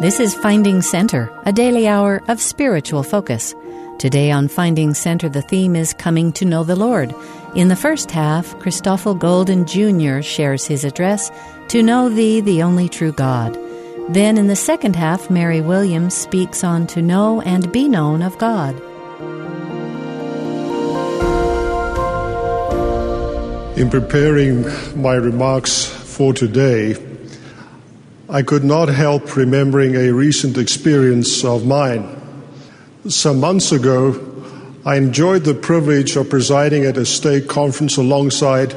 This is Finding Center, a daily hour of spiritual focus. Today on Finding Center, the theme is Coming to Know the Lord. In the first half, Christoffel Golden Jr. shares his address, To Know Thee, the Only True God. Then in the second half, Mary Williams speaks on To Know and Be Known of God. In preparing my remarks for today, I could not help remembering a recent experience of mine. Some months ago, I enjoyed the privilege of presiding at a state conference alongside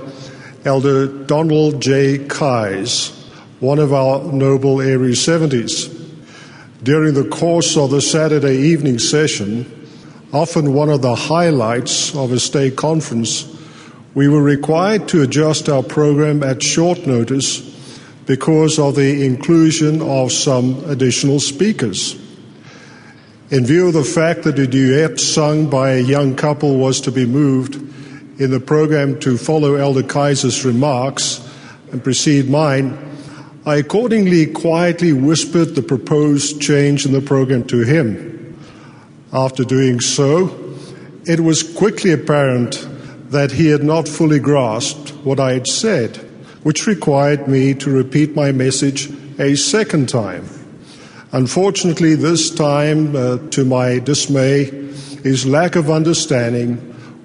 Elder Donald J. Keyes, one of our noble Area 70s. During the course of the Saturday evening session, often one of the highlights of a state conference, we were required to adjust our program at short notice because of the inclusion of some additional speakers. In view of the fact that a duet sung by a young couple was to be moved in the program to follow Elder Keyes's remarks and precede mine, I accordingly quietly whispered the proposed change in the program to him. After doing so, it was quickly apparent that he had not fully grasped what I had said which required me to repeat my message a second time. Unfortunately, this time, uh, to my dismay, his lack of understanding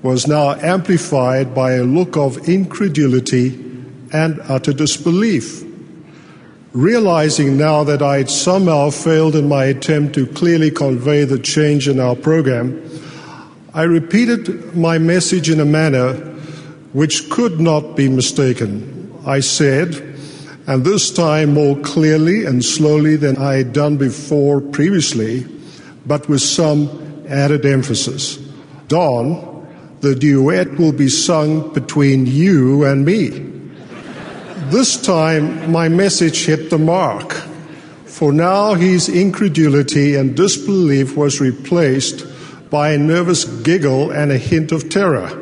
was now amplified by a look of incredulity and utter disbelief. Realizing now that I had somehow failed in my attempt to clearly convey the change in our program, I repeated my message in a manner which could not be mistaken. I said, and this time more clearly and slowly than I had done before previously, but with some added emphasis. Don, the duet will be sung between you and me. This time, my message hit the mark, for now his incredulity and disbelief was replaced by a nervous giggle and a hint of terror.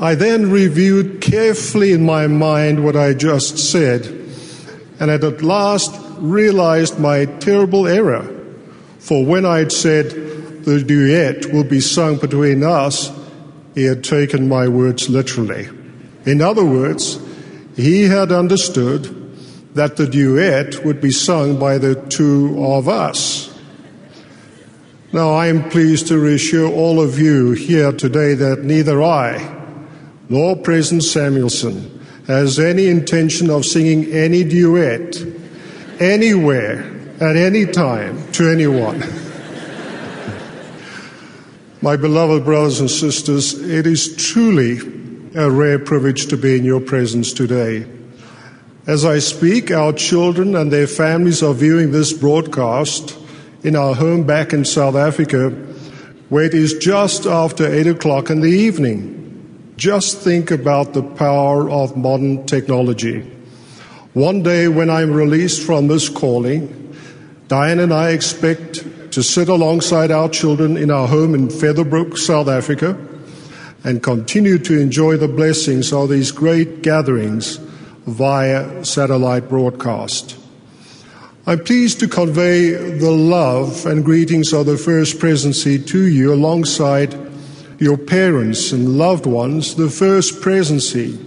I then reviewed carefully in my mind what I just said, and had at last realized my terrible error. For when I'd said the duet will be sung between us, he had taken my words literally. In other words, he had understood that the duet would be sung by the two of us. Now, I am pleased to reassure all of you here today that neither I nor President Samuelson has any intention of singing any duet anywhere at any time to anyone. My beloved brothers and sisters, it is truly a rare privilege to be in your presence today. As I speak, our children and their families are viewing this broadcast in our home back in South Africa, where it is just after 8 o'clock in the evening. Just think about the power of modern technology. One day, when I'm released from this calling, Diane and I expect to sit alongside our children in our home in Featherbrook, South Africa, and continue to enjoy the blessings of these great gatherings via satellite broadcast. I'm pleased to convey the love and greetings of the First Presidency to you alongside your parents and loved ones the first presidency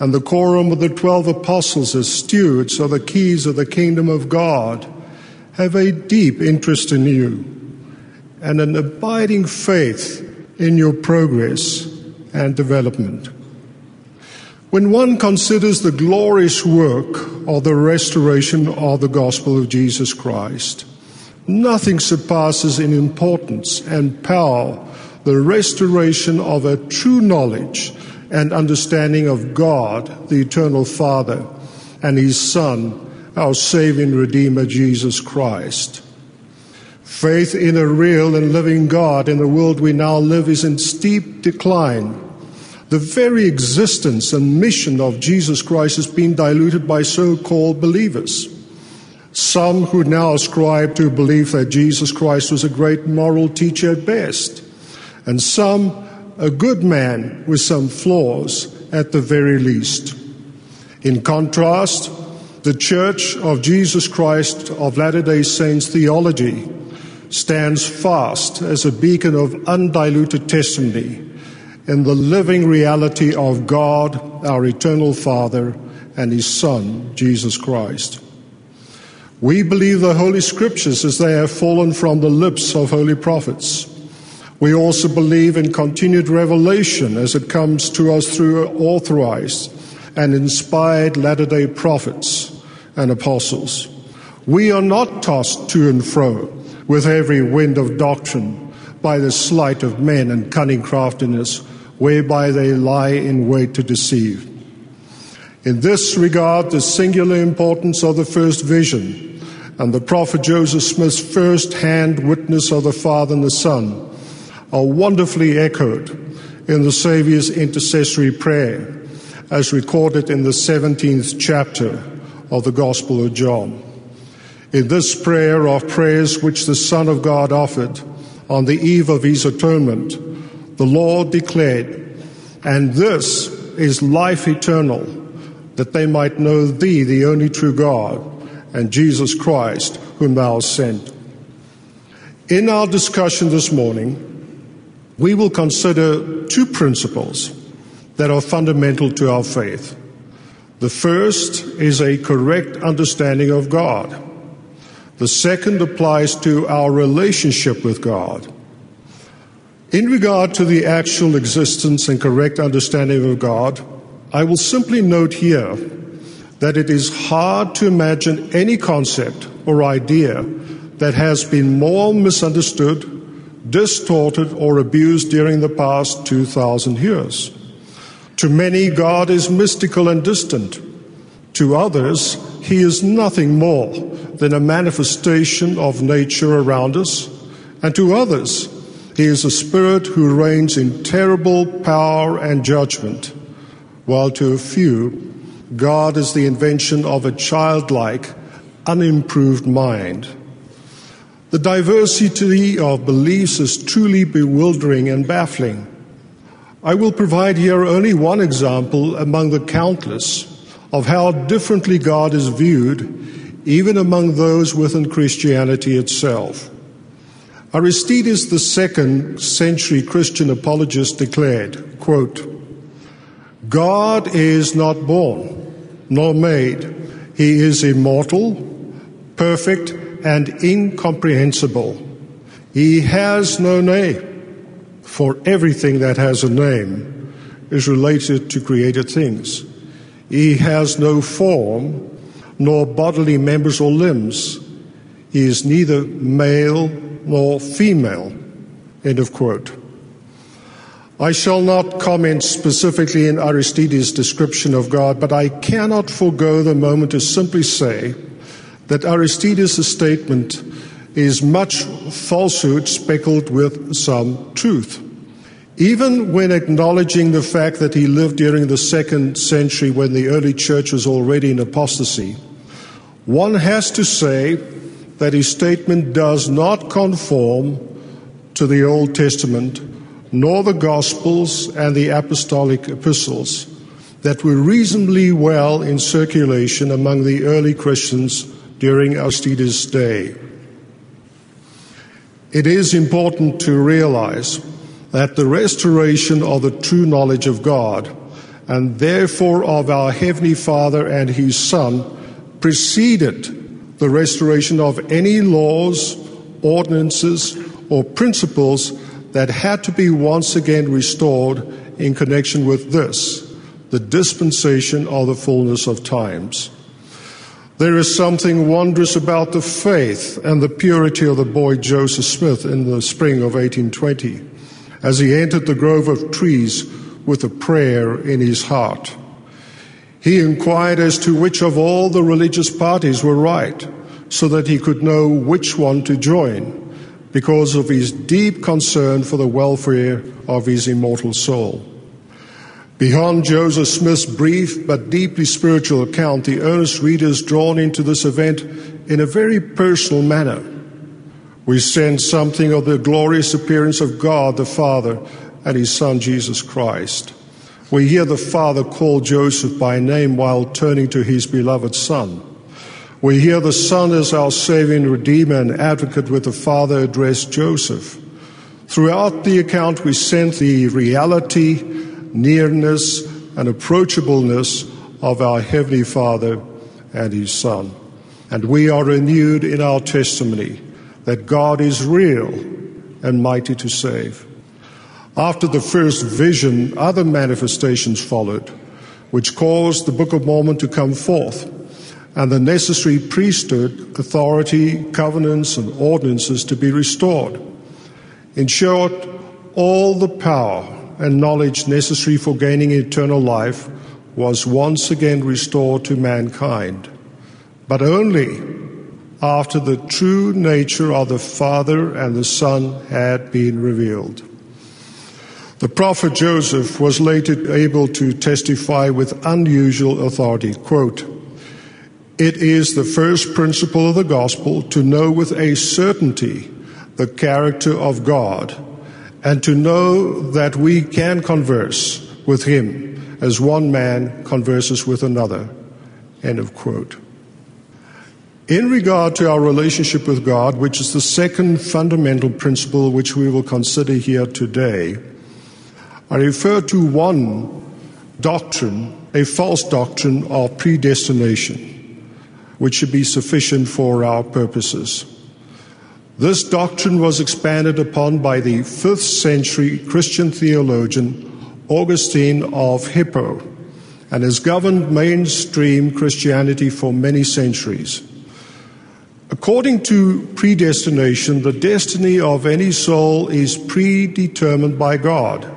and the quorum of the twelve apostles as stewards of the keys of the kingdom of God have a deep interest in you and an abiding faith in your progress and development. When one considers the glorious work of the restoration of the gospel of Jesus Christ, nothing surpasses in importance and power the restoration of a true knowledge and understanding of God, the eternal Father, and His Son, our Savior and Redeemer, Jesus Christ. Faith in a real and living God in the world we now live is in steep decline. The very existence and mission of Jesus Christ has been diluted by so called believers. Some who now ascribe to belief that Jesus Christ was a great moral teacher at best and some a good man with some flaws at the very least. In contrast, the Church of Jesus Christ of Latter day Saints theology stands fast as a beacon of undiluted testimony in the living reality of God, our eternal Father, and His Son, Jesus Christ. We believe the Holy Scriptures as they have fallen from the lips of holy prophets. We also believe in continued revelation as it comes to us through authorized and inspired latter day prophets and apostles. We are not tossed to and fro with every wind of doctrine by the sleight of men and cunning craftiness whereby they lie in wait to deceive. In this regard, the singular importance of the first vision and the prophet Joseph Smith's first hand witness of the Father and the Son are wonderfully echoed in the Saviour's intercessory prayer, as recorded in the 17th chapter of the Gospel of John. In this prayer of prayers which the Son of God offered on the eve of his atonement, the Lord declared, And this is life eternal, that they might know thee, the only true God and Jesus Christ, whom thou hast sent. In our discussion this morning, we will consider two principles that are fundamental to our faith. The first is a correct understanding of God. The second applies to our relationship with God. In regard to the actual existence and correct understanding of God, I will simply note here that it is hard to imagine any concept or idea that has been more misunderstood, distorted, or abused during the past 2,000 years. To many, God is mystical and distant. To others, He is nothing more than a manifestation of nature around us. And to others, He is a spirit who reigns in terrible power and judgment. While to a few, God is the invention of a childlike, unimproved mind. The diversity of beliefs is truly bewildering and baffling. I will provide here only one example among the countless of how differently God is viewed, even among those within Christianity itself. Aristides, the second century Christian apologist, declared, quote, God is not born nor made. He is immortal, perfect, and incomprehensible. He has no name, for everything that has a name is related to created things. He has no form, nor bodily members or limbs. He is neither male nor female. End of quote. I shall not comment specifically in Aristides' description of God, but I cannot forego the moment to simply say that Aristides' statement is much falsehood speckled with some truth. Even when acknowledging the fact that he lived during the second century when the early church was already in apostasy, one has to say that his statement does not conform to the Old Testament nor the Gospels and the apostolic epistles that were reasonably well in circulation among the early Christians during Aristides' day. It is important to realize that the restoration of the true knowledge of God and therefore of our Heavenly Father and His Son preceded the restoration of any laws, ordinances, or principles that had to be once again restored in connection with this, the dispensation of the fullness of times. There is something wondrous about the faith and the purity of the boy Joseph Smith in the spring of 1820 as he entered the grove of trees with a prayer in his heart. He inquired as to which of all the religious parties were right so that he could know which one to join because of his deep concern for the welfare of his immortal soul. Beyond Joseph Smith's brief but deeply spiritual account, the earnest reader is drawn into this event in a very personal manner. We sense something of the glorious appearance of God the Father and his Son Jesus Christ. We hear the Father call Joseph by name while turning to his beloved Son. We hear the Son as our Savior and Redeemer and advocate with the Father address Joseph. Throughout the account, we sense the reality, nearness, and approachableness of our Heavenly Father and His Son. And we are renewed in our testimony that God is real and mighty to save. After the first vision, other manifestations followed, which caused the Book of Mormon to come forth and the necessary priesthood, authority, covenants, and ordinances to be restored. In short, all the power and knowledge necessary for gaining eternal life was once again restored to mankind, but only after the true nature of the Father and the Son had been revealed. The prophet Joseph was later able to testify with unusual authority. Quote, it is the first principle of the gospel to know with a certainty the character of God and to know that we can converse with Him as one man converses with another. End of quote. In regard to our relationship with God, which is the second fundamental principle which we will consider here today, I refer to one doctrine, a false doctrine of predestination, which should be sufficient for our purposes. This doctrine was expanded upon by the 5th century Christian theologian Augustine of Hippo and has governed mainstream Christianity for many centuries. According to predestination, the destiny of any soul is predetermined by God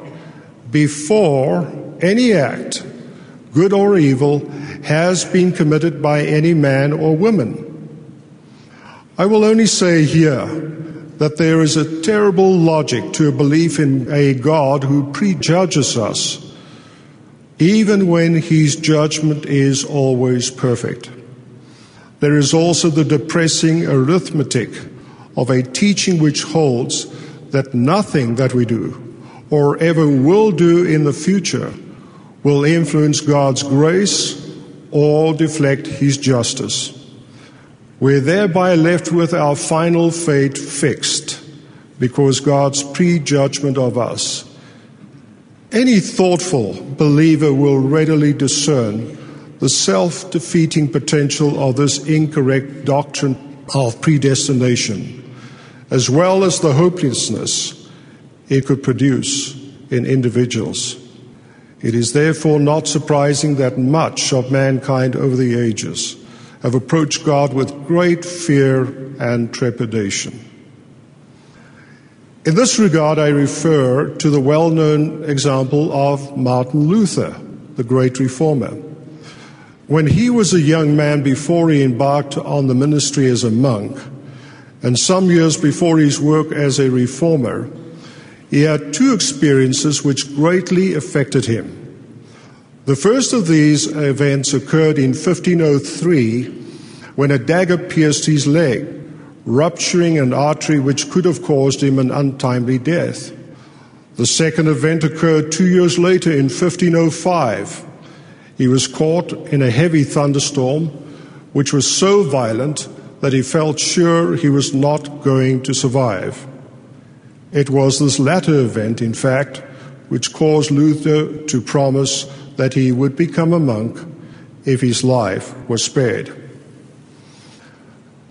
before any act, good or evil, has been committed by any man or woman. I will only say here that there is a terrible logic to a belief in a God who prejudges us, even when his judgment is always perfect. There is also the depressing arithmetic of a teaching which holds that nothing that we do or ever will do in the future will influence God's grace or deflect his justice. We're thereby left with our final fate fixed because God's prejudgment of us. Any thoughtful believer will readily discern the self defeating potential of this incorrect doctrine of predestination, as well as the hopelessness it could produce in individuals. It is therefore not surprising that much of mankind over the ages have approached God with great fear and trepidation. In this regard, I refer to the well known example of Martin Luther, the great reformer. When he was a young man before he embarked on the ministry as a monk, and some years before his work as a reformer, he had two experiences which greatly affected him. The first of these events occurred in 1503 when a dagger pierced his leg, rupturing an artery which could have caused him an untimely death. The second event occurred two years later in 1505. He was caught in a heavy thunderstorm, which was so violent that he felt sure he was not going to survive. It was this latter event, in fact, which caused Luther to promise that he would become a monk if his life was spared.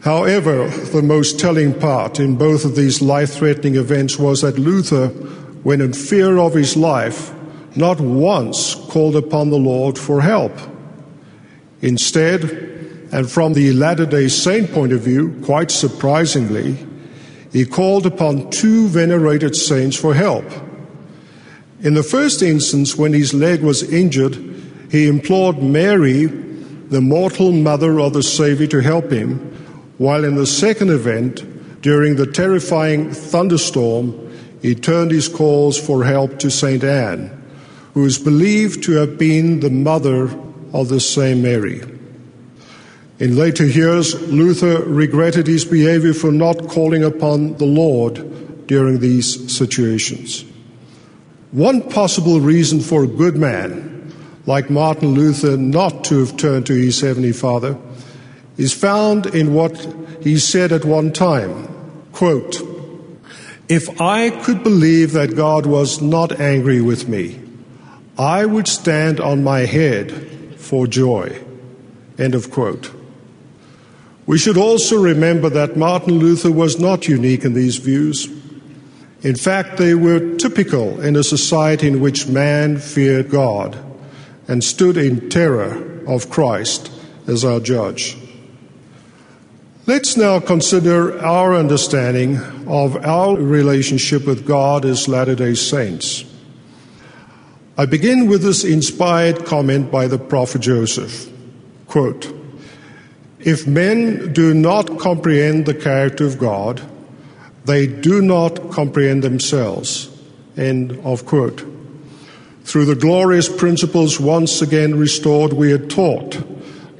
However, the most telling part in both of these life threatening events was that Luther, when in fear of his life, not once called upon the Lord for help. Instead, and from the Latter day Saint point of view, quite surprisingly, he called upon two venerated saints for help in the first instance, when his leg was injured, he implored Mary, the mortal mother of the Savior, to help him, while in the second event, during the terrifying thunderstorm, he turned his calls for help to St. Anne, who is believed to have been the mother of the same Mary. In later years, Luther regretted his behavior for not calling upon the Lord during these situations. One possible reason for a good man like Martin Luther not to have turned to his Heavenly Father is found in what he said at one time. Quote, if I could believe that God was not angry with me, I would stand on my head for joy. End of quote. We should also remember that Martin Luther was not unique in these views. In fact, they were typical in a society in which man feared God and stood in terror of Christ as our judge. Let's now consider our understanding of our relationship with God as Latter day Saints. I begin with this inspired comment by the prophet Joseph. Quote, if men do not comprehend the character of God, they do not comprehend themselves. End of quote. Through the glorious principles once again restored, we are taught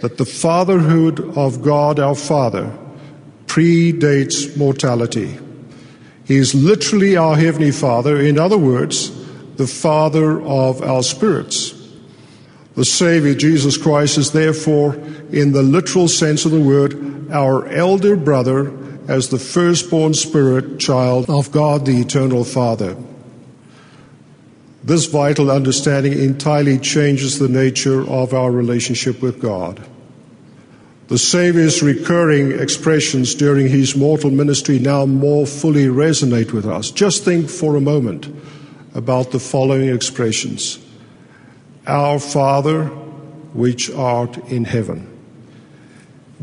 that the fatherhood of God our Father predates mortality. He is literally our Heavenly Father, in other words, the Father of our spirits. The Savior, Jesus Christ, is therefore, in the literal sense of the word, our elder brother as the firstborn spirit child of God, the eternal Father. This vital understanding entirely changes the nature of our relationship with God. The Savior's recurring expressions during his mortal ministry now more fully resonate with us. Just think for a moment about the following expressions Our Father, which art in heaven.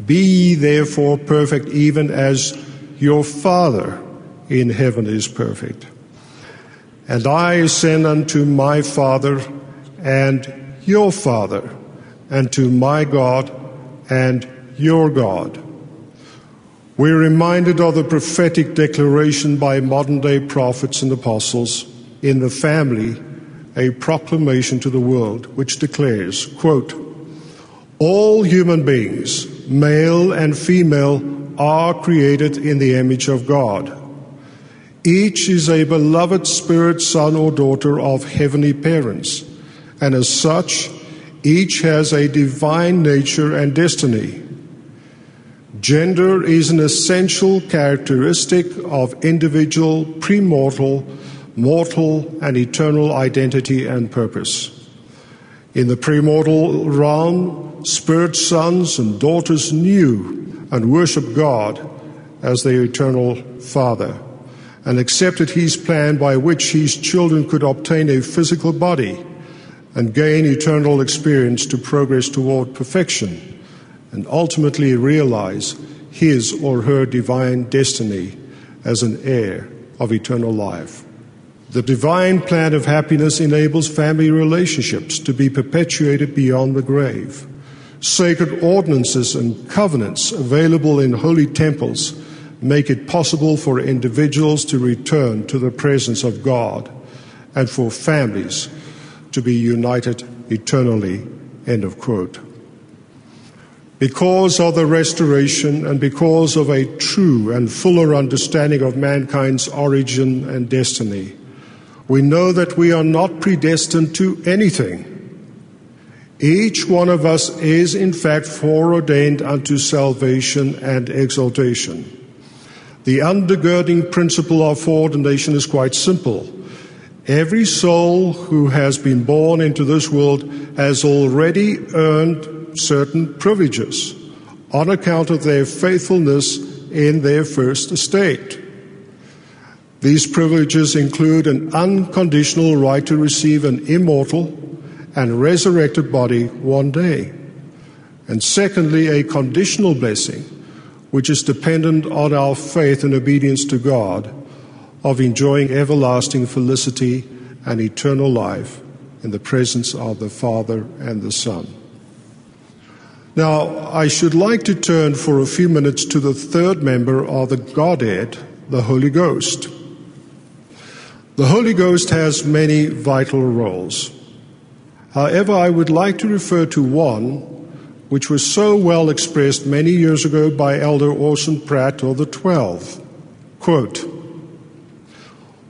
Be ye therefore perfect, even as your Father in heaven is perfect. And I send unto my Father and your Father, and to my God and your God. We're reminded of the prophetic declaration by modern day prophets and apostles in the family, a proclamation to the world, which declares, quote, all human beings, male and female, are created in the image of God. Each is a beloved spirit son or daughter of heavenly parents, and as such, each has a divine nature and destiny. Gender is an essential characteristic of individual, premortal, mortal, and eternal identity and purpose. In the premortal realm, spirit sons and daughters knew and worshiped God as their eternal Father and accepted his plan by which his children could obtain a physical body and gain eternal experience to progress toward perfection and ultimately realize his or her divine destiny as an heir of eternal life. The divine plan of happiness enables family relationships to be perpetuated beyond the grave. Sacred ordinances and covenants available in holy temples make it possible for individuals to return to the presence of God and for families to be united eternally. End of quote. Because of the restoration and because of a true and fuller understanding of mankind's origin and destiny, we know that we are not predestined to anything. Each one of us is, in fact, foreordained unto salvation and exaltation. The undergirding principle of foreordination is quite simple. Every soul who has been born into this world has already earned certain privileges on account of their faithfulness in their first estate. These privileges include an unconditional right to receive an immortal and resurrected body one day. And secondly, a conditional blessing which is dependent on our faith and obedience to God, of enjoying everlasting felicity and eternal life in the presence of the Father and the Son. Now, I should like to turn for a few minutes to the third member of the Godhead, the Holy Ghost. The Holy Ghost has many vital roles. However, I would like to refer to one which was so well expressed many years ago by Elder Orson Pratt of the Twelve. Quote,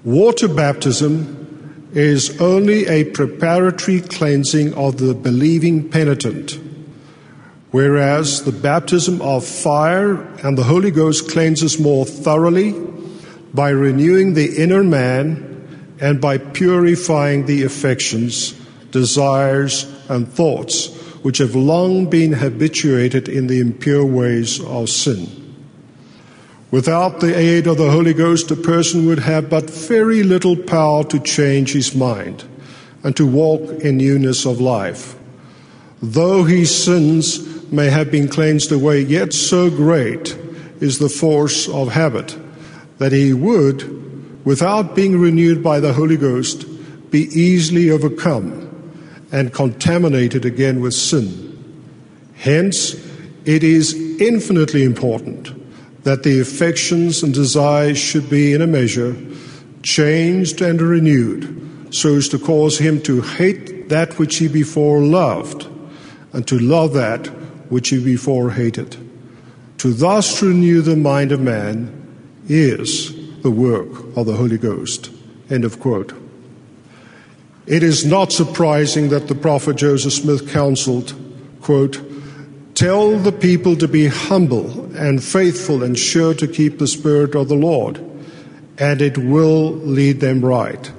Water baptism is only a preparatory cleansing of the believing penitent. Whereas the baptism of fire and the Holy Ghost cleanses more thoroughly by renewing the inner man and by purifying the affections, desires, and thoughts which have long been habituated in the impure ways of sin. Without the aid of the Holy Ghost, a person would have but very little power to change his mind and to walk in newness of life. Though his sins may have been cleansed away, yet so great is the force of habit that he would, without being renewed by the Holy Ghost, be easily overcome and contaminated again with sin. Hence, it is infinitely important that the affections and desires should be, in a measure, changed and renewed so as to cause him to hate that which he before loved and to love that which he before hated. To thus renew the mind of man is the work of the Holy Ghost. End of quote. It is not surprising that the prophet Joseph Smith counseled, quote, Tell the people to be humble and faithful and sure to keep the Spirit of the Lord, and it will lead them right.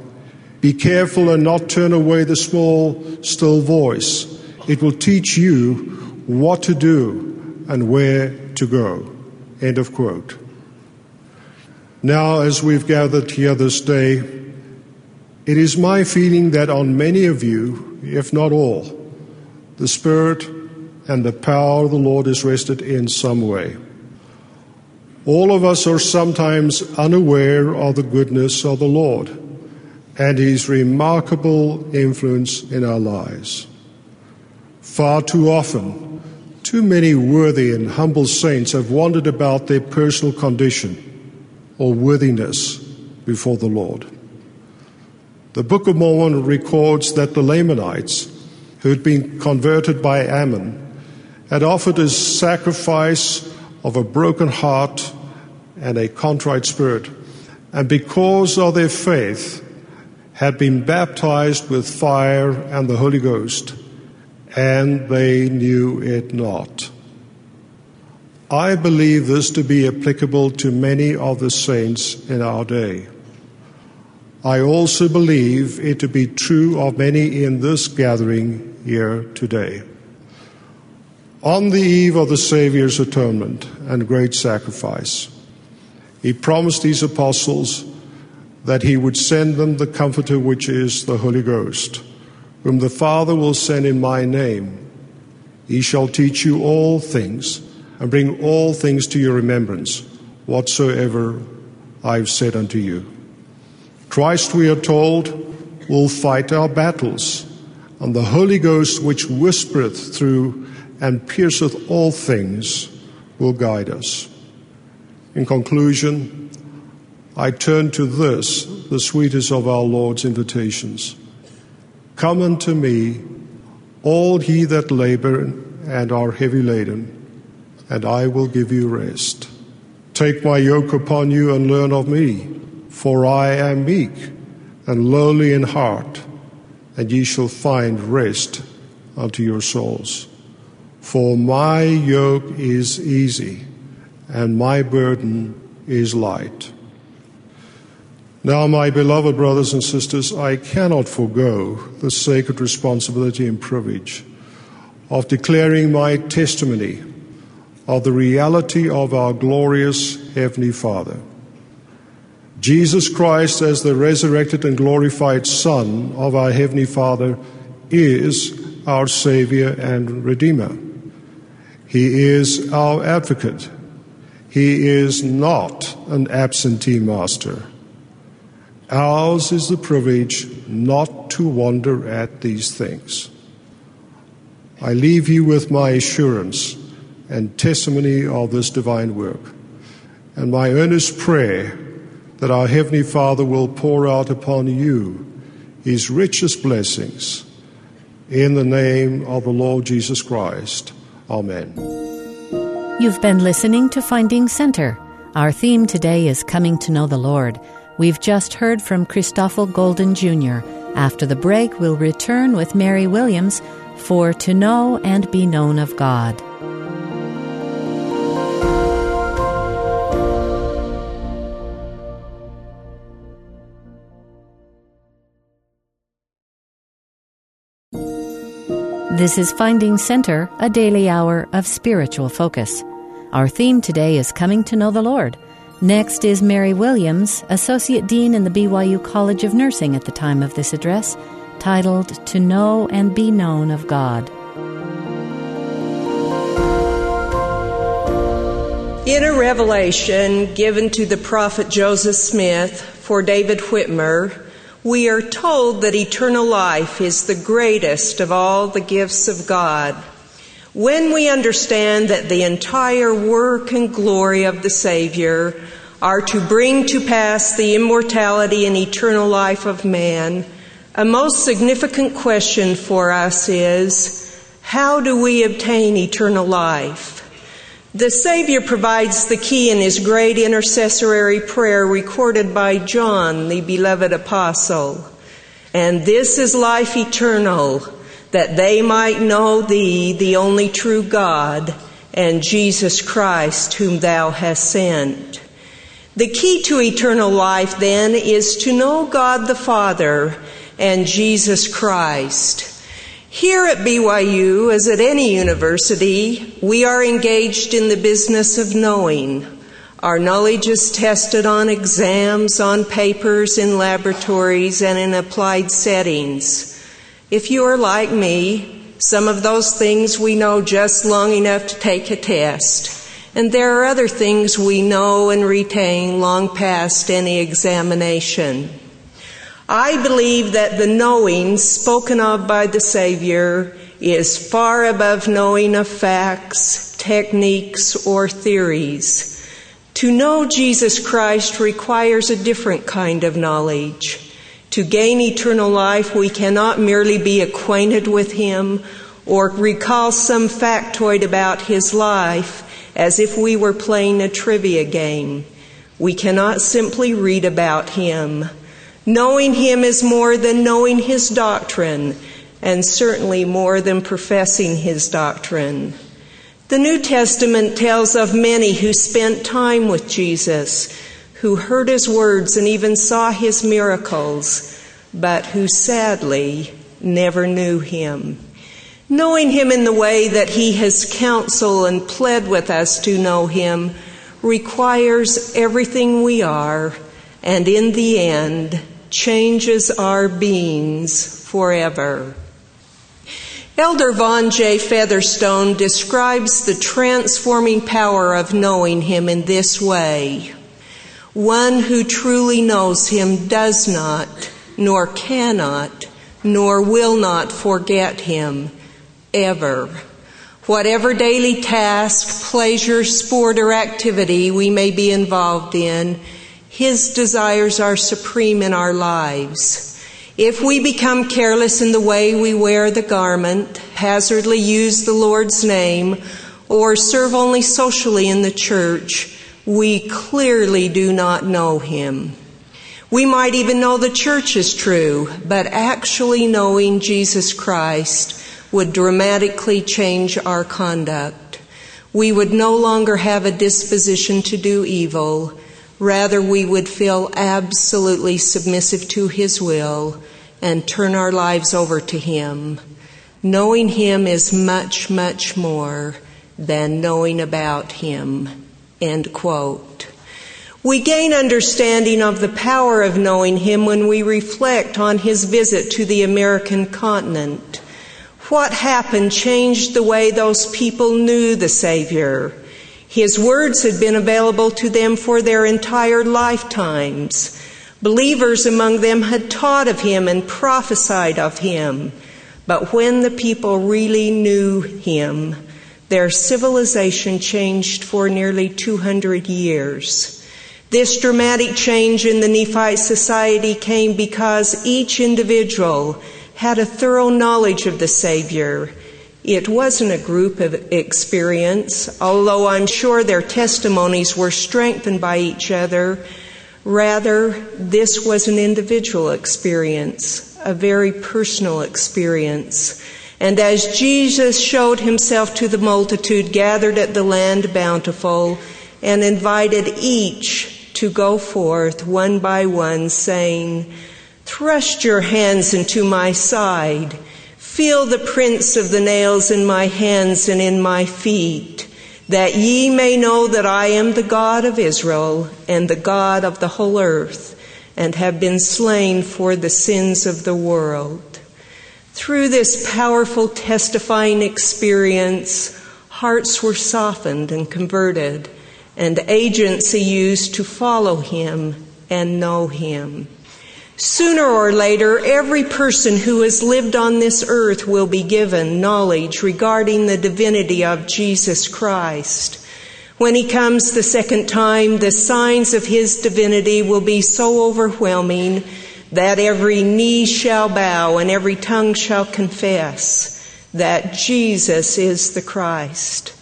Be careful and not turn away the small, still voice. It will teach you what to do and where to go. End of quote. Now, as we've gathered here this day, it is my feeling that on many of you, if not all, the Spirit and the power of the Lord is rested in some way. All of us are sometimes unaware of the goodness of the Lord and His remarkable influence in our lives. Far too often, too many worthy and humble saints have wondered about their personal condition or worthiness before the Lord. The Book of Mormon records that the Lamanites, who had been converted by Ammon, had offered a sacrifice of a broken heart and a contrite spirit, and because of their faith, had been baptized with fire and the Holy Ghost, and they knew it not. I believe this to be applicable to many of the saints in our day. I also believe it to be true of many in this gathering here today. On the eve of the Savior's atonement and great sacrifice, he promised these apostles that he would send them the Comforter, which is the Holy Ghost, whom the Father will send in my name. He shall teach you all things and bring all things to your remembrance, whatsoever I've said unto you. Christ, we are told, will fight our battles, and the Holy Ghost, which whispereth through and pierceth all things, will guide us. In conclusion, I turn to this, the sweetest of our Lord's invitations. Come unto me, all ye that labor and are heavy laden, and I will give you rest. Take my yoke upon you and learn of me, for I am meek and lowly in heart, and ye shall find rest unto your souls. For my yoke is easy and my burden is light. Now, my beloved brothers and sisters, I cannot forego the sacred responsibility and privilege of declaring my testimony of the reality of our glorious Heavenly Father. Jesus Christ, as the resurrected and glorified Son of our Heavenly Father, is our Savior and Redeemer. He is our advocate. He is not an absentee master. Ours is the privilege not to wonder at these things. I leave you with my assurance and testimony of this divine work, and my earnest prayer that our Heavenly Father will pour out upon you His richest blessings. In the name of the Lord Jesus Christ. Amen. You've been listening to Finding Center. Our theme today is Coming to Know the Lord. We've just heard from Christoffel Golden Jr. After the break, we'll return with Mary Williams for To Know and Be Known of God. This is Finding Center, a daily hour of spiritual focus. Our theme today is Coming to Know the Lord. Next is Mary Williams, Associate Dean in the BYU College of Nursing at the time of this address, titled To Know and Be Known of God. In a revelation given to the prophet Joseph Smith for David Whitmer, we are told that eternal life is the greatest of all the gifts of God. When we understand that the entire work and glory of the Savior are to bring to pass the immortality and eternal life of man, a most significant question for us is how do we obtain eternal life? The Savior provides the key in his great intercessory prayer recorded by John, the beloved apostle. And this is life eternal, that they might know thee, the only true God, and Jesus Christ, whom thou hast sent. The key to eternal life, then, is to know God the Father and Jesus Christ. Here at BYU, as at any university, we are engaged in the business of knowing. Our knowledge is tested on exams, on papers, in laboratories, and in applied settings. If you are like me, some of those things we know just long enough to take a test. And there are other things we know and retain long past any examination. I believe that the knowing spoken of by the Savior is far above knowing of facts, techniques, or theories. To know Jesus Christ requires a different kind of knowledge. To gain eternal life, we cannot merely be acquainted with Him or recall some factoid about His life as if we were playing a trivia game. We cannot simply read about Him. Knowing Him is more than knowing His doctrine, and certainly more than professing His doctrine. The New Testament tells of many who spent time with Jesus, who heard His words and even saw His miracles, but who sadly never knew Him. Knowing Him in the way that He has counseled and pled with us to know Him requires everything we are, and in the end, changes our beings forever. Elder Vaughn J. Featherstone describes the transforming power of knowing Him in this way. One who truly knows Him does not, nor cannot, nor will not forget Him, ever. Whatever daily task, pleasure, sport, or activity we may be involved in, his desires are supreme in our lives. If we become careless in the way we wear the garment, hazardly use the Lord's name, or serve only socially in the church, we clearly do not know Him. We might even know the church is true, but actually knowing Jesus Christ would dramatically change our conduct. We would no longer have a disposition to do evil Rather, we would feel absolutely submissive to His will and turn our lives over to Him. Knowing Him is much, much more than knowing about Him. End quote. We gain understanding of the power of knowing Him when we reflect on His visit to the American continent. What happened changed the way those people knew the Savior. His words had been available to them for their entire lifetimes. Believers among them had taught of him and prophesied of him. But when the people really knew him, their civilization changed for nearly 200 years. This dramatic change in the Nephite society came because each individual had a thorough knowledge of the Savior it wasn't a group of experience, although I'm sure their testimonies were strengthened by each other. Rather, this was an individual experience, a very personal experience. And as Jesus showed himself to the multitude gathered at the land bountiful and invited each to go forth one by one, saying, Thrust your hands into my side Feel the prints of the nails in my hands and in my feet, that ye may know that I am the God of Israel and the God of the whole earth, and have been slain for the sins of the world. Through this powerful testifying experience, hearts were softened and converted, and agency used to follow him and know him. Sooner or later, every person who has lived on this earth will be given knowledge regarding the divinity of Jesus Christ. When he comes the second time, the signs of his divinity will be so overwhelming that every knee shall bow and every tongue shall confess that Jesus is the Christ.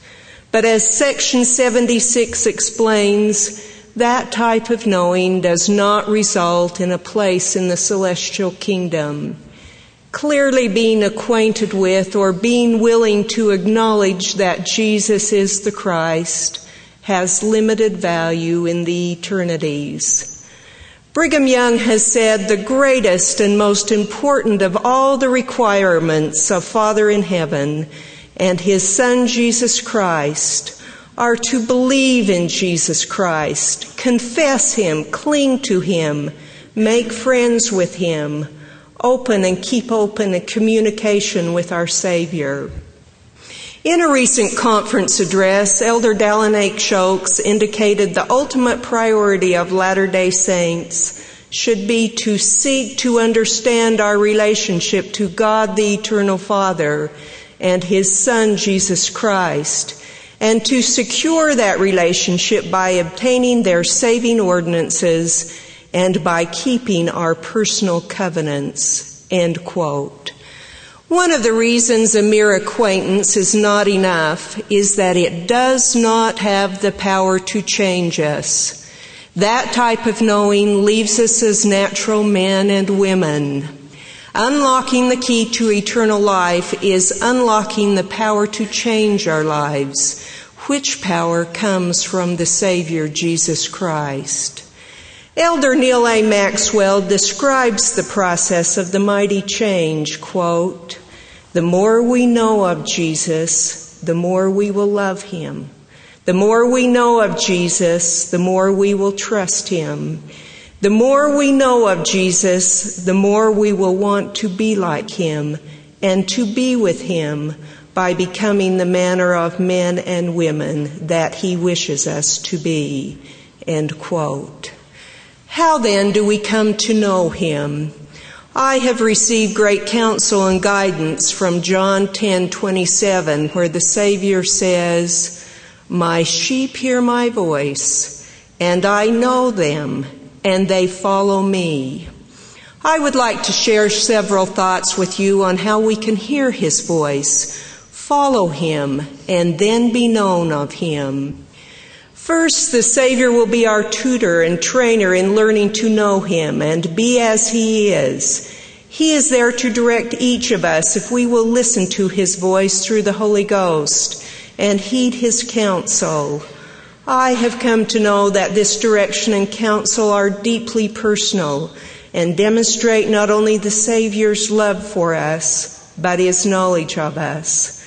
But as section 76 explains, that type of knowing does not result in a place in the celestial kingdom. Clearly being acquainted with or being willing to acknowledge that Jesus is the Christ has limited value in the eternities. Brigham Young has said the greatest and most important of all the requirements of Father in heaven and his Son Jesus Christ are to believe in Jesus Christ, confess Him, cling to Him, make friends with Him, open and keep open a communication with our Savior. In a recent conference address, Elder Dallin H. Oakes indicated the ultimate priority of Latter day Saints should be to seek to understand our relationship to God the Eternal Father and His Son Jesus Christ, and to secure that relationship by obtaining their saving ordinances and by keeping our personal covenants. End quote. One of the reasons a mere acquaintance is not enough is that it does not have the power to change us. That type of knowing leaves us as natural men and women. Unlocking the key to eternal life is unlocking the power to change our lives, which power comes from the Savior Jesus Christ. Elder Neal A. Maxwell describes the process of the mighty change, quote, the more we know of Jesus, the more we will love him. The more we know of Jesus, the more we will trust him. The more we know of Jesus, the more we will want to be like him and to be with him by becoming the manner of men and women that he wishes us to be. End quote. How then do we come to know him? I have received great counsel and guidance from John 10:27 where the Savior says, "My sheep hear my voice, and I know them, and they follow me." I would like to share several thoughts with you on how we can hear his voice, follow him, and then be known of him. First, the Savior will be our tutor and trainer in learning to know Him and be as He is. He is there to direct each of us if we will listen to His voice through the Holy Ghost and heed His counsel. I have come to know that this direction and counsel are deeply personal and demonstrate not only the Savior's love for us, but His knowledge of us.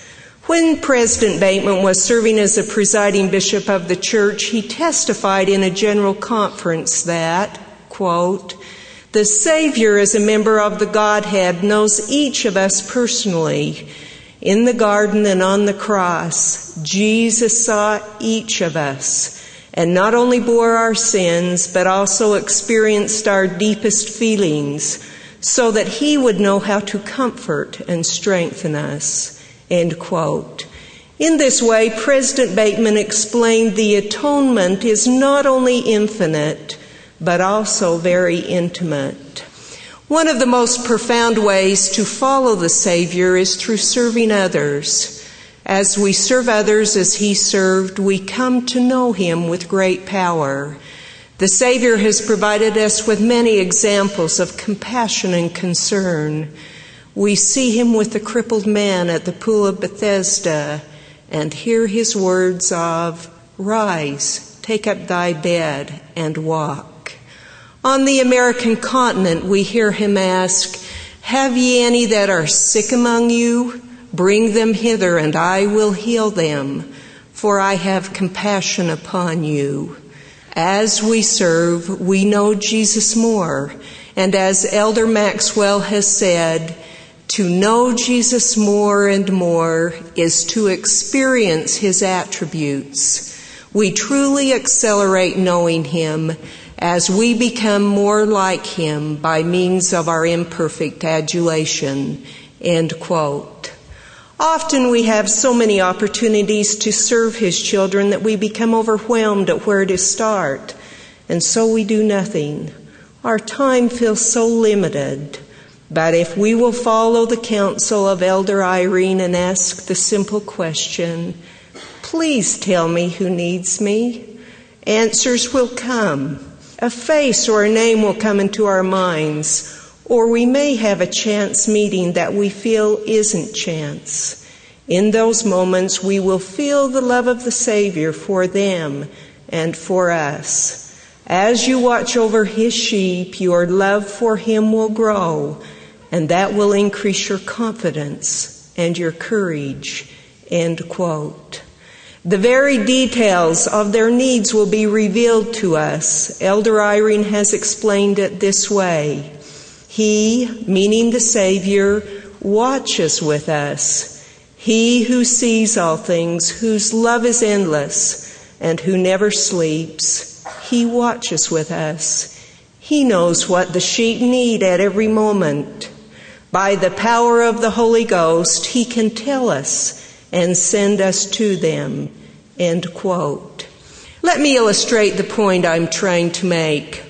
When President Bateman was serving as a presiding bishop of the church, he testified in a general conference that, quote, the Savior, as a member of the Godhead, knows each of us personally. In the garden and on the cross, Jesus saw each of us and not only bore our sins, but also experienced our deepest feelings so that he would know how to comfort and strengthen us. End quote. In this way, President Bateman explained the atonement is not only infinite, but also very intimate. One of the most profound ways to follow the Savior is through serving others. As we serve others as He served, we come to know Him with great power. The Savior has provided us with many examples of compassion and concern. We see him with the crippled man at the pool of Bethesda and hear his words of, Rise, take up thy bed, and walk. On the American continent, we hear him ask, Have ye any that are sick among you? Bring them hither, and I will heal them, for I have compassion upon you. As we serve, we know Jesus more, and as Elder Maxwell has said, to know Jesus more and more is to experience his attributes. We truly accelerate knowing him as we become more like him by means of our imperfect adulation. End quote. Often we have so many opportunities to serve his children that we become overwhelmed at where to start, and so we do nothing. Our time feels so limited. But if we will follow the counsel of Elder Eyring and ask the simple question, please tell me who needs me, answers will come. A face or a name will come into our minds, or we may have a chance meeting that we feel isn't chance. In those moments, we will feel the love of the Savior for them and for us. As you watch over His sheep, your love for Him will grow and that will increase your confidence and your courage. End quote. The very details of their needs will be revealed to us. Elder Eyring has explained it this way. He, meaning the Savior, watches with us. He who sees all things, whose love is endless, and who never sleeps, he watches with us. He knows what the sheep need at every moment. By the power of the Holy Ghost, He can tell us and send us to them. End quote. Let me illustrate the point I'm trying to make.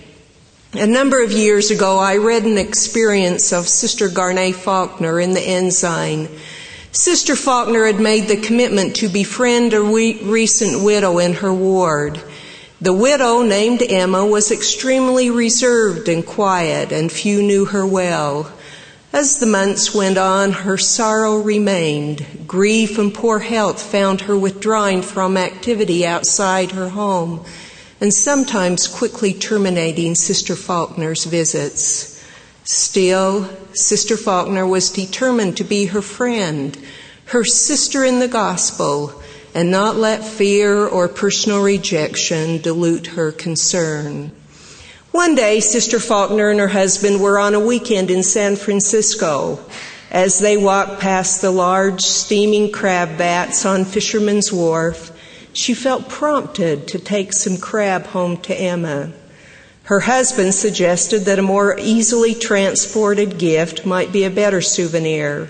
A number of years ago, I read an experience of Sister Garnet Faulkner in the Ensign. Sister Faulkner had made the commitment to befriend a recent widow in her ward. The widow, named Emma, was extremely reserved and quiet, and few knew her well. As the months went on, her sorrow remained. Grief and poor health found her withdrawing from activity outside her home and sometimes quickly terminating Sister Faulkner's visits. Still, Sister Faulkner was determined to be her friend, her sister in the gospel, and not let fear or personal rejection dilute her concern. One day, Sister Faulkner and her husband were on a weekend in San Francisco. As they walked past the large steaming crab vats on Fisherman's Wharf, she felt prompted to take some crab home to Emma. Her husband suggested that a more easily transported gift might be a better souvenir.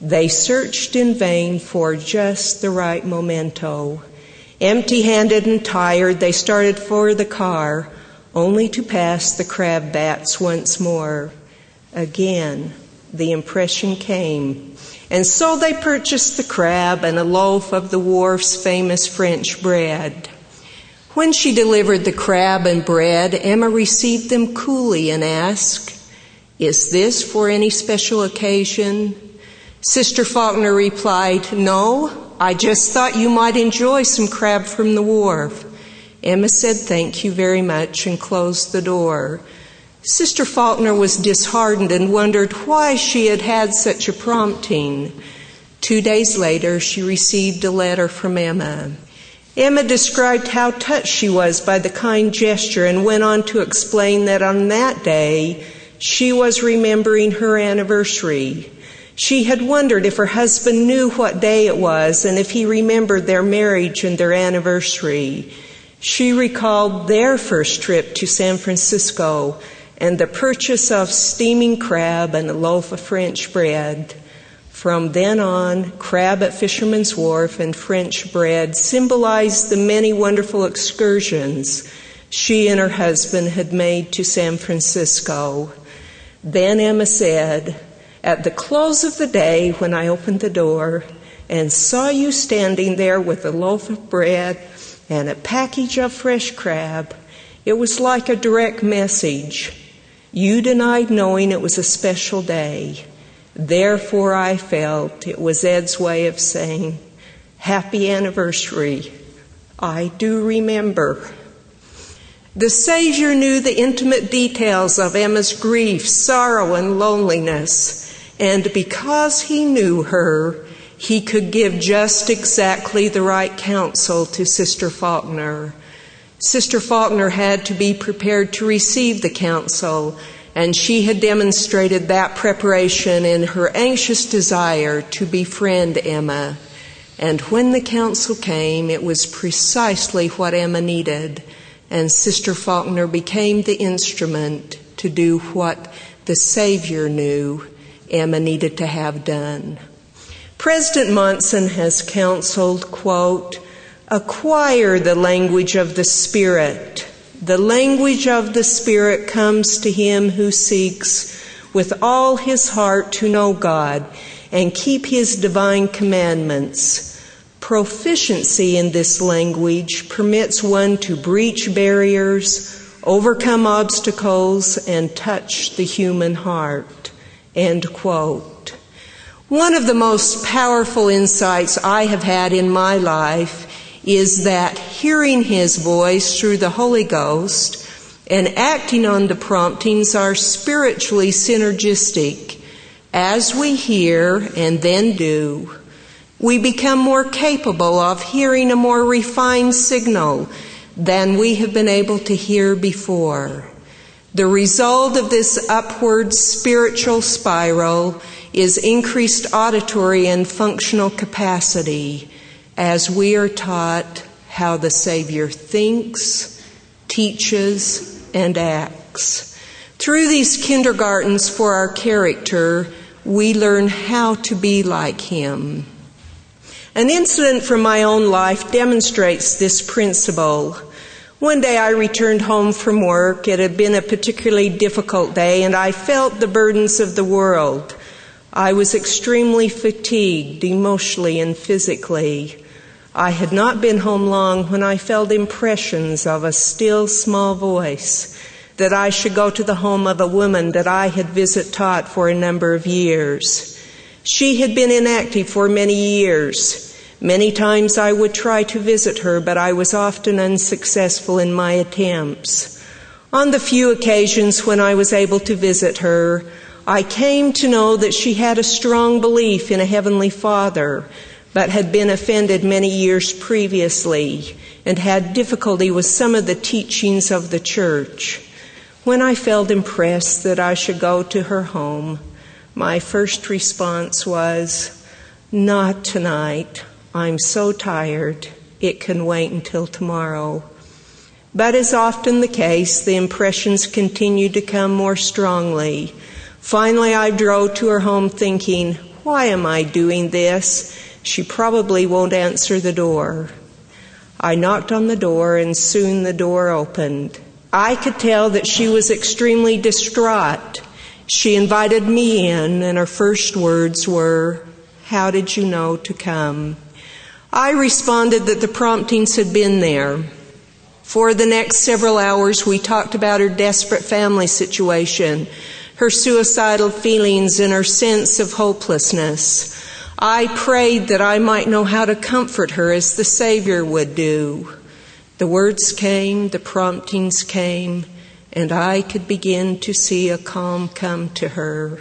They searched in vain for just the right memento. Empty handed and tired, they started for the car only to pass the crab bats once more. Again, the impression came. And so they purchased the crab and a loaf of the wharf's famous French bread. When she delivered the crab and bread, Emma received them coolly and asked, Is this for any special occasion? Sister Faulkner replied, No, I just thought you might enjoy some crab from the wharf. Emma said thank you very much and closed the door. Sister Faulkner was disheartened and wondered why she had had such a prompting. Two days later, she received a letter from Emma. Emma described how touched she was by the kind gesture and went on to explain that on that day, she was remembering her anniversary. She had wondered if her husband knew what day it was and if he remembered their marriage and their anniversary. She recalled their first trip to San Francisco and the purchase of steaming crab and a loaf of French bread. From then on, crab at Fisherman's Wharf and French bread symbolized the many wonderful excursions she and her husband had made to San Francisco. Then Emma said, At the close of the day, when I opened the door and saw you standing there with a loaf of bread and a package of fresh crab. It was like a direct message. You denied knowing it was a special day. Therefore, I felt it was Ed's way of saying, Happy anniversary. I do remember. The Savior knew the intimate details of Emma's grief, sorrow, and loneliness, and because he knew her, he could give just exactly the right counsel to Sister Faulkner. Sister Faulkner had to be prepared to receive the counsel, and she had demonstrated that preparation in her anxious desire to befriend Emma. And when the counsel came, it was precisely what Emma needed and Sister Faulkner became the instrument to do what the Savior knew Emma needed to have done. President Monson has counseled, quote, acquire the language of the Spirit. The language of the Spirit comes to him who seeks with all his heart to know God and keep his divine commandments Proficiency in this language permits one to breach barriers, overcome obstacles, and touch the human heart. End quote. One of the most powerful insights I have had in my life is that hearing His voice through the Holy Ghost and acting on the promptings are spiritually synergistic as we hear and then do we become more capable of hearing a more refined signal than we have been able to hear before. The result of this upward spiritual spiral is increased auditory and functional capacity as we are taught how the Savior thinks, teaches, and acts. Through these kindergartens for our character, we learn how to be like Him. An incident from my own life demonstrates this principle. One day I returned home from work. It had been a particularly difficult day and I felt the burdens of the world. I was extremely fatigued emotionally and physically. I had not been home long when I felt impressions of a still small voice that I should go to the home of a woman that I had visit taught for a number of years. She had been inactive for many years. Many times I would try to visit her, but I was often unsuccessful in my attempts. On the few occasions when I was able to visit her, I came to know that she had a strong belief in a Heavenly Father, but had been offended many years previously and had difficulty with some of the teachings of the church. When I felt impressed that I should go to her home, my first response was, Not tonight. I'm so tired, it can wait until tomorrow. But as often the case, the impressions continued to come more strongly. Finally, I drove to her home thinking, why am I doing this? She probably won't answer the door. I knocked on the door and soon the door opened. I could tell that she was extremely distraught. She invited me in and her first words were, how did you know to come? I responded that the promptings had been there. For the next several hours, we talked about her desperate family situation, her suicidal feelings, and her sense of hopelessness. I prayed that I might know how to comfort her as the Savior would do. The words came, the promptings came, and I could begin to see a calm come to her.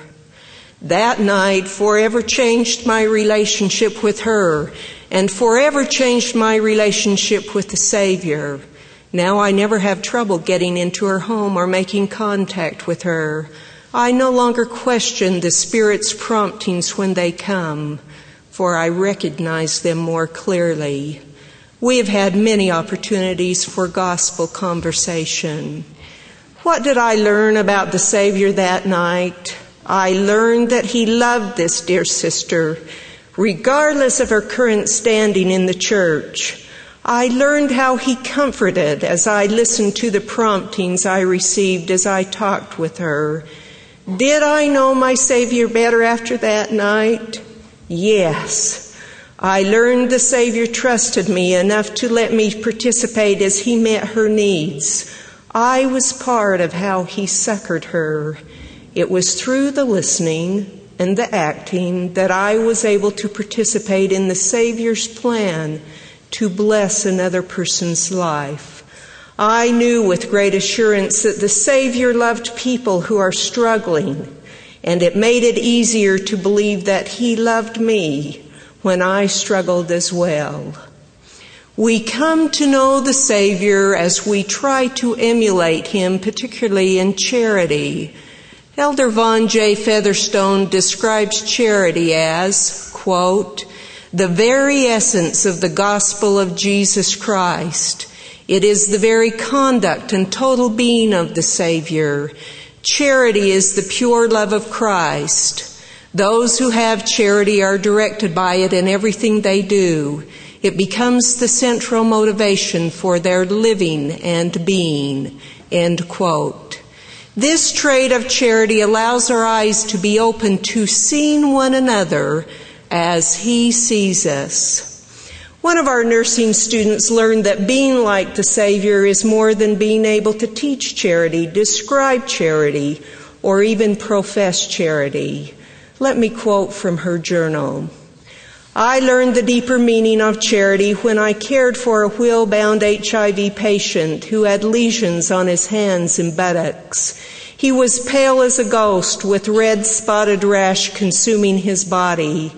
That night forever changed my relationship with her and forever changed my relationship with the Savior. Now I never have trouble getting into her home or making contact with her. I no longer question the Spirit's promptings when they come, for I recognize them more clearly. We have had many opportunities for gospel conversation. What did I learn about the Savior that night? I learned that He loved this dear sister regardless of her current standing in the church. I learned how he comforted as I listened to the promptings I received as I talked with her. Did I know my Savior better after that night? Yes. I learned the Savior trusted me enough to let me participate as he met her needs. I was part of how he succored her. It was through the listening and the acting that I was able to participate in the Savior's plan to bless another person's life. I knew with great assurance that the Savior loved people who are struggling, and it made it easier to believe that He loved me when I struggled as well. We come to know the Savior as we try to emulate Him, particularly in charity. Elder Vaughn J. Featherstone describes charity as, quote, the very essence of the gospel of Jesus Christ. It is the very conduct and total being of the Savior. Charity is the pure love of Christ. Those who have charity are directed by it in everything they do. It becomes the central motivation for their living and being. End quote. This trait of charity allows our eyes to be open to seeing one another as He sees us. One of our nursing students learned that being like the Savior is more than being able to teach charity, describe charity, or even profess charity. Let me quote from her journal. I learned the deeper meaning of charity when I cared for a wheel bound HIV patient who had lesions on his hands and buttocks. He was pale as a ghost with red spotted rash consuming his body.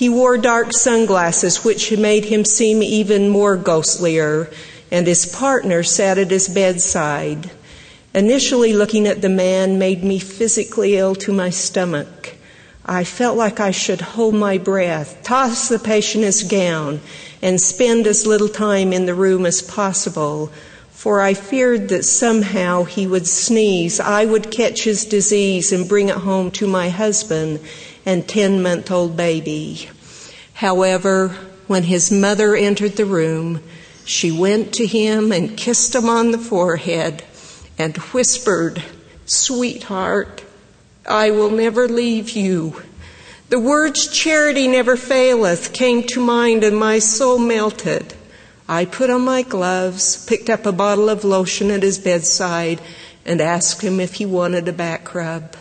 He wore dark sunglasses, which made him seem even more ghostlier, and his partner sat at his bedside. Initially, looking at the man made me physically ill to my stomach. I felt like I should hold my breath, toss the patient his gown, and spend as little time in the room as possible, for I feared that somehow he would sneeze, I would catch his disease and bring it home to my husband, and 10 month old baby. However, when his mother entered the room, she went to him and kissed him on the forehead and whispered, Sweetheart, I will never leave you. The words charity never faileth came to mind and my soul melted. I put on my gloves, picked up a bottle of lotion at his bedside, and asked him if he wanted a back rub.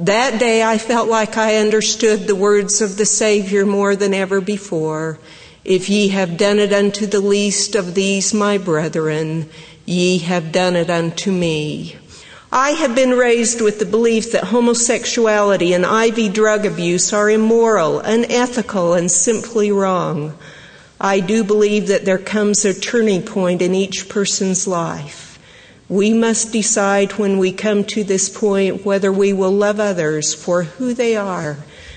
That day I felt like I understood the words of the Savior more than ever before. If ye have done it unto the least of these my brethren, ye have done it unto me. I have been raised with the belief that homosexuality and IV drug abuse are immoral, unethical, and simply wrong. I do believe that there comes a turning point in each person's life. We must decide when we come to this point whether we will love others for who they are,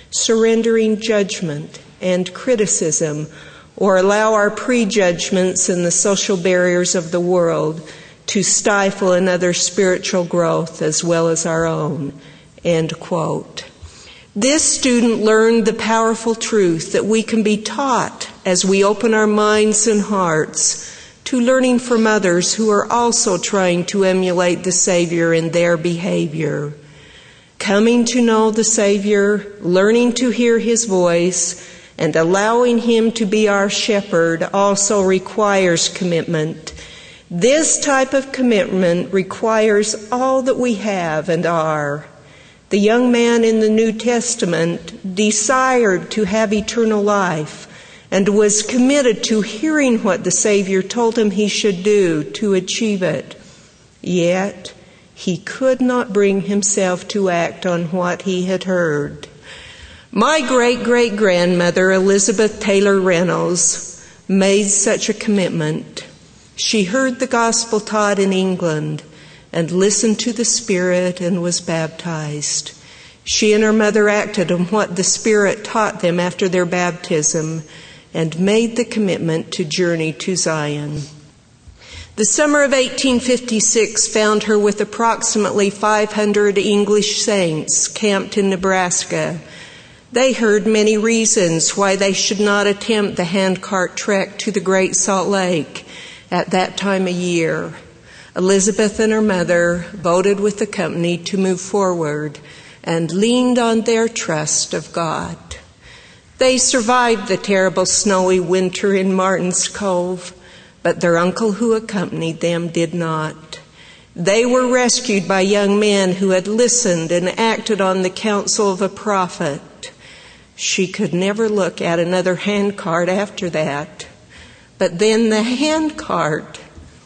surrendering judgment and criticism, or allow our prejudgments and the social barriers of the world to stifle another's spiritual growth as well as our own. End quote. This student learned the powerful truth that we can be taught as we open our minds and hearts to learning from others who are also trying to emulate the Savior in their behavior. Coming to know the Savior, learning to hear His voice, and allowing Him to be our shepherd also requires commitment. This type of commitment requires all that we have and are. The young man in the New Testament desired to have eternal life and was committed to hearing what the Savior told him he should do to achieve it. Yet, he could not bring himself to act on what he had heard. My great great grandmother, Elizabeth Taylor Reynolds, made such a commitment. She heard the gospel taught in England and listened to the Spirit and was baptized. She and her mother acted on what the Spirit taught them after their baptism and made the commitment to journey to Zion. The summer of 1856 found her with approximately 500 English saints camped in Nebraska. They heard many reasons why they should not attempt the handcart trek to the Great Salt Lake at that time of year. Elizabeth and her mother voted with the company to move forward and leaned on their trust of God. They survived the terrible snowy winter in Martin's Cove, but their uncle who accompanied them did not. They were rescued by young men who had listened and acted on the counsel of a prophet. She could never look at another handcart after that. But then the handcart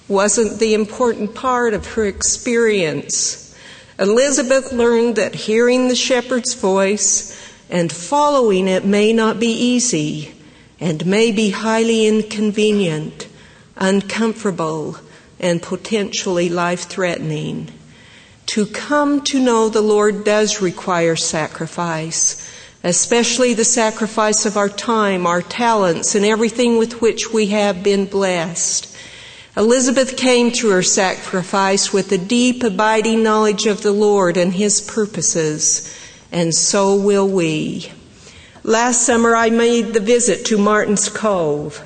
wasn't the important part of her experience. Elizabeth learned that hearing the shepherd's voice and following it may not be easy and may be highly inconvenient, uncomfortable, and potentially life threatening. To come to know the Lord does require sacrifice, especially the sacrifice of our time, our talents, and everything with which we have been blessed. Elizabeth came through her sacrifice with a deep, abiding knowledge of the Lord and His purposes, and so will we. Last summer I made the visit to Martin's Cove,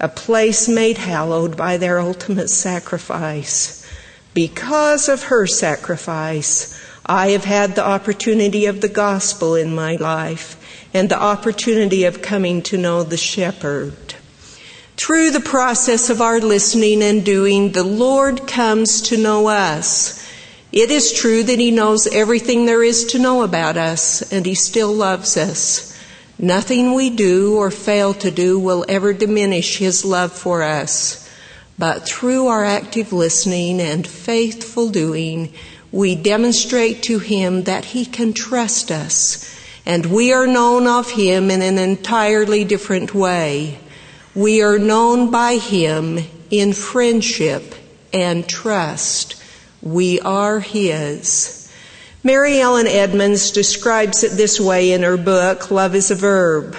a place made hallowed by their ultimate sacrifice. Because of her sacrifice, I have had the opportunity of the gospel in my life and the opportunity of coming to know the shepherd. Through the process of our listening and doing, the Lord comes to know us. It is true that He knows everything there is to know about us, and He still loves us. Nothing we do or fail to do will ever diminish His love for us. But through our active listening and faithful doing, we demonstrate to Him that He can trust us, and we are known of Him in an entirely different way. We are known by Him in friendship and trust. We are His. Mary Ellen Edmunds describes it this way in her book, Love is a Verb.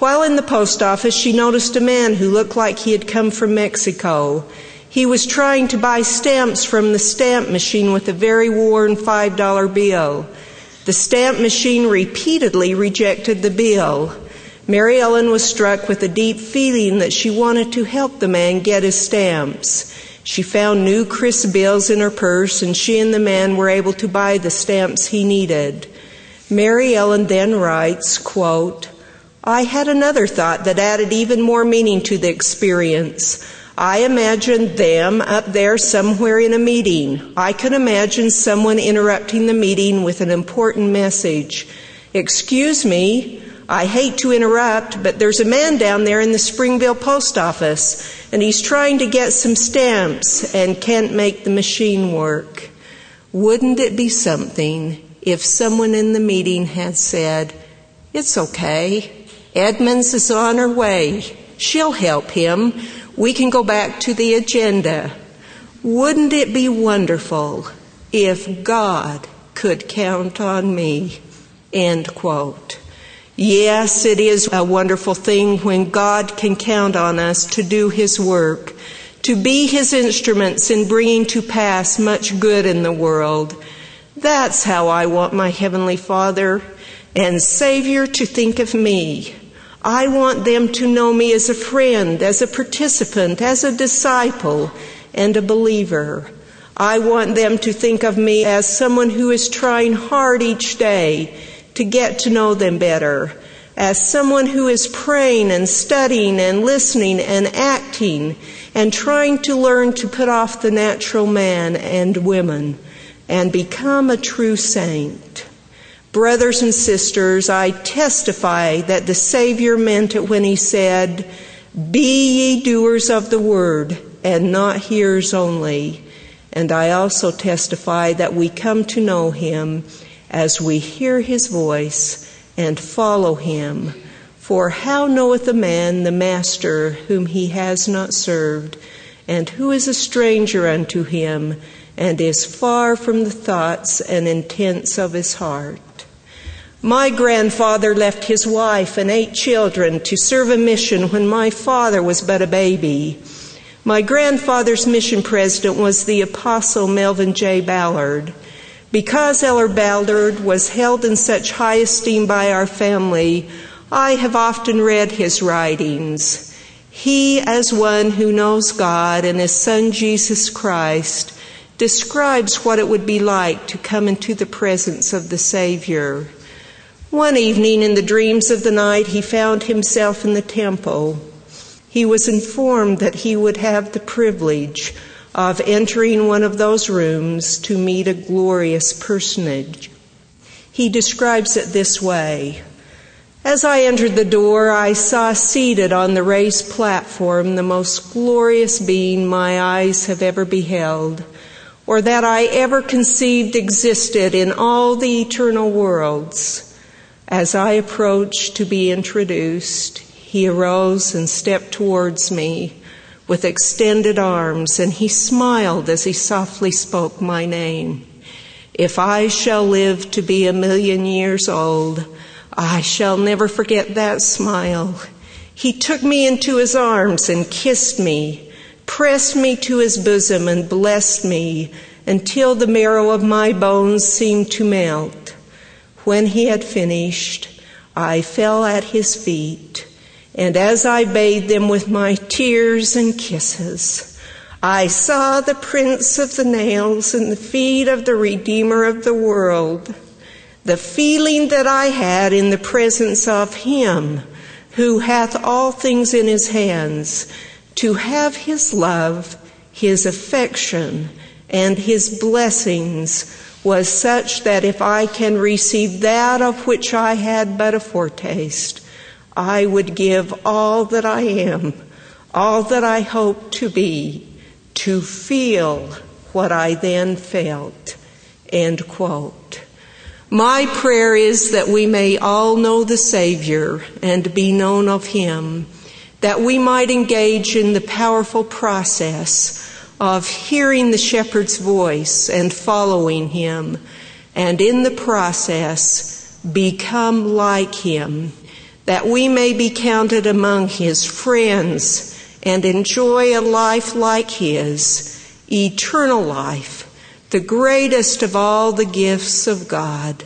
While in the post office, she noticed a man who looked like he had come from Mexico. He was trying to buy stamps from the stamp machine with a very worn $5 bill. The stamp machine repeatedly rejected the bill. Mary Ellen was struck with a deep feeling that she wanted to help the man get his stamps. She found new crisp bills in her purse, and she and the man were able to buy the stamps he needed. Mary Ellen then writes, quote, I had another thought that added even more meaning to the experience. I imagined them up there somewhere in a meeting. I could imagine someone interrupting the meeting with an important message. Excuse me, I hate to interrupt, but there's a man down there in the Springville post office, and he's trying to get some stamps and can't make the machine work. Wouldn't it be something if someone in the meeting had said, It's okay. Edmunds is on her way. She'll help him. We can go back to the agenda. Wouldn't it be wonderful if God could count on me? End quote. Yes, it is a wonderful thing when God can count on us to do His work, to be His instruments in bringing to pass much good in the world. That's how I want my Heavenly Father and Savior to think of me. I want them to know me as a friend, as a participant, as a disciple, and a believer. I want them to think of me as someone who is trying hard each day to get to know them better as someone who is praying and studying and listening and acting and trying to learn to put off the natural man and women and become a true saint. Brothers and sisters, I testify that the Savior meant it when he said, Be ye doers of the word and not hearers only. And I also testify that we come to know him as we hear his voice and follow him. For how knoweth a man the master whom he has not served, and who is a stranger unto him, and is far from the thoughts and intents of his heart? My grandfather left his wife and eight children to serve a mission when my father was but a baby. My grandfather's mission president was the Apostle Melvin J. Ballard. Because Elder Ballard was held in such high esteem by our family, I have often read his writings. He, as one who knows God and his Son Jesus Christ, describes what it would be like to come into the presence of the Savior. One evening in the dreams of the night, he found himself in the temple. He was informed that he would have the privilege of entering one of those rooms to meet a glorious personage. He describes it this way As I entered the door, I saw seated on the raised platform the most glorious being my eyes have ever beheld, or that I ever conceived existed in all the eternal worlds. As I approached to be introduced, he arose and stepped towards me with extended arms, and he smiled as he softly spoke my name. If I shall live to be a million years old, I shall never forget that smile. He took me into his arms and kissed me, pressed me to his bosom and blessed me until the marrow of my bones seemed to melt. When he had finished, I fell at his feet, and as I bathed them with my tears and kisses, I saw the prints of the nails in the feet of the Redeemer of the world the feeling that I had in the presence of Him who hath all things in His hands, to have His love, His affection, and His blessings was such that if I can receive that of which I had but a foretaste, I would give all that I am, all that I hope to be, to feel what I then felt. End quote. My prayer is that we may all know the Savior and be known of Him, that we might engage in the powerful process of hearing the shepherd's voice and following Him, and in the process become like Him, that we may be counted among His friends and enjoy a life like His, eternal life the greatest of all the gifts of God.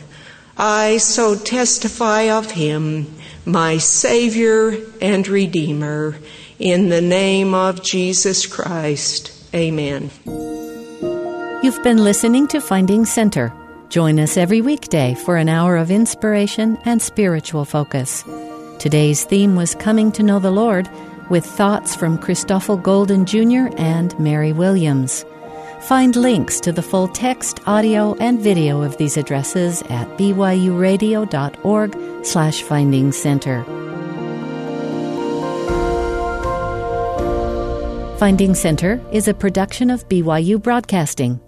I so testify of him, my Savior and Redeemer, in the name of Jesus Christ. Amen. You've been listening to Finding Center. Join us every weekday for an hour of inspiration and spiritual focus. Today's theme was Coming to Know the Lord, with thoughts from Christoffel Golden Jr. and Mary Williams. Find links to the full text, audio, and video of these addresses at byuradio.org slash finding center. Finding Center is a production of BYU Broadcasting.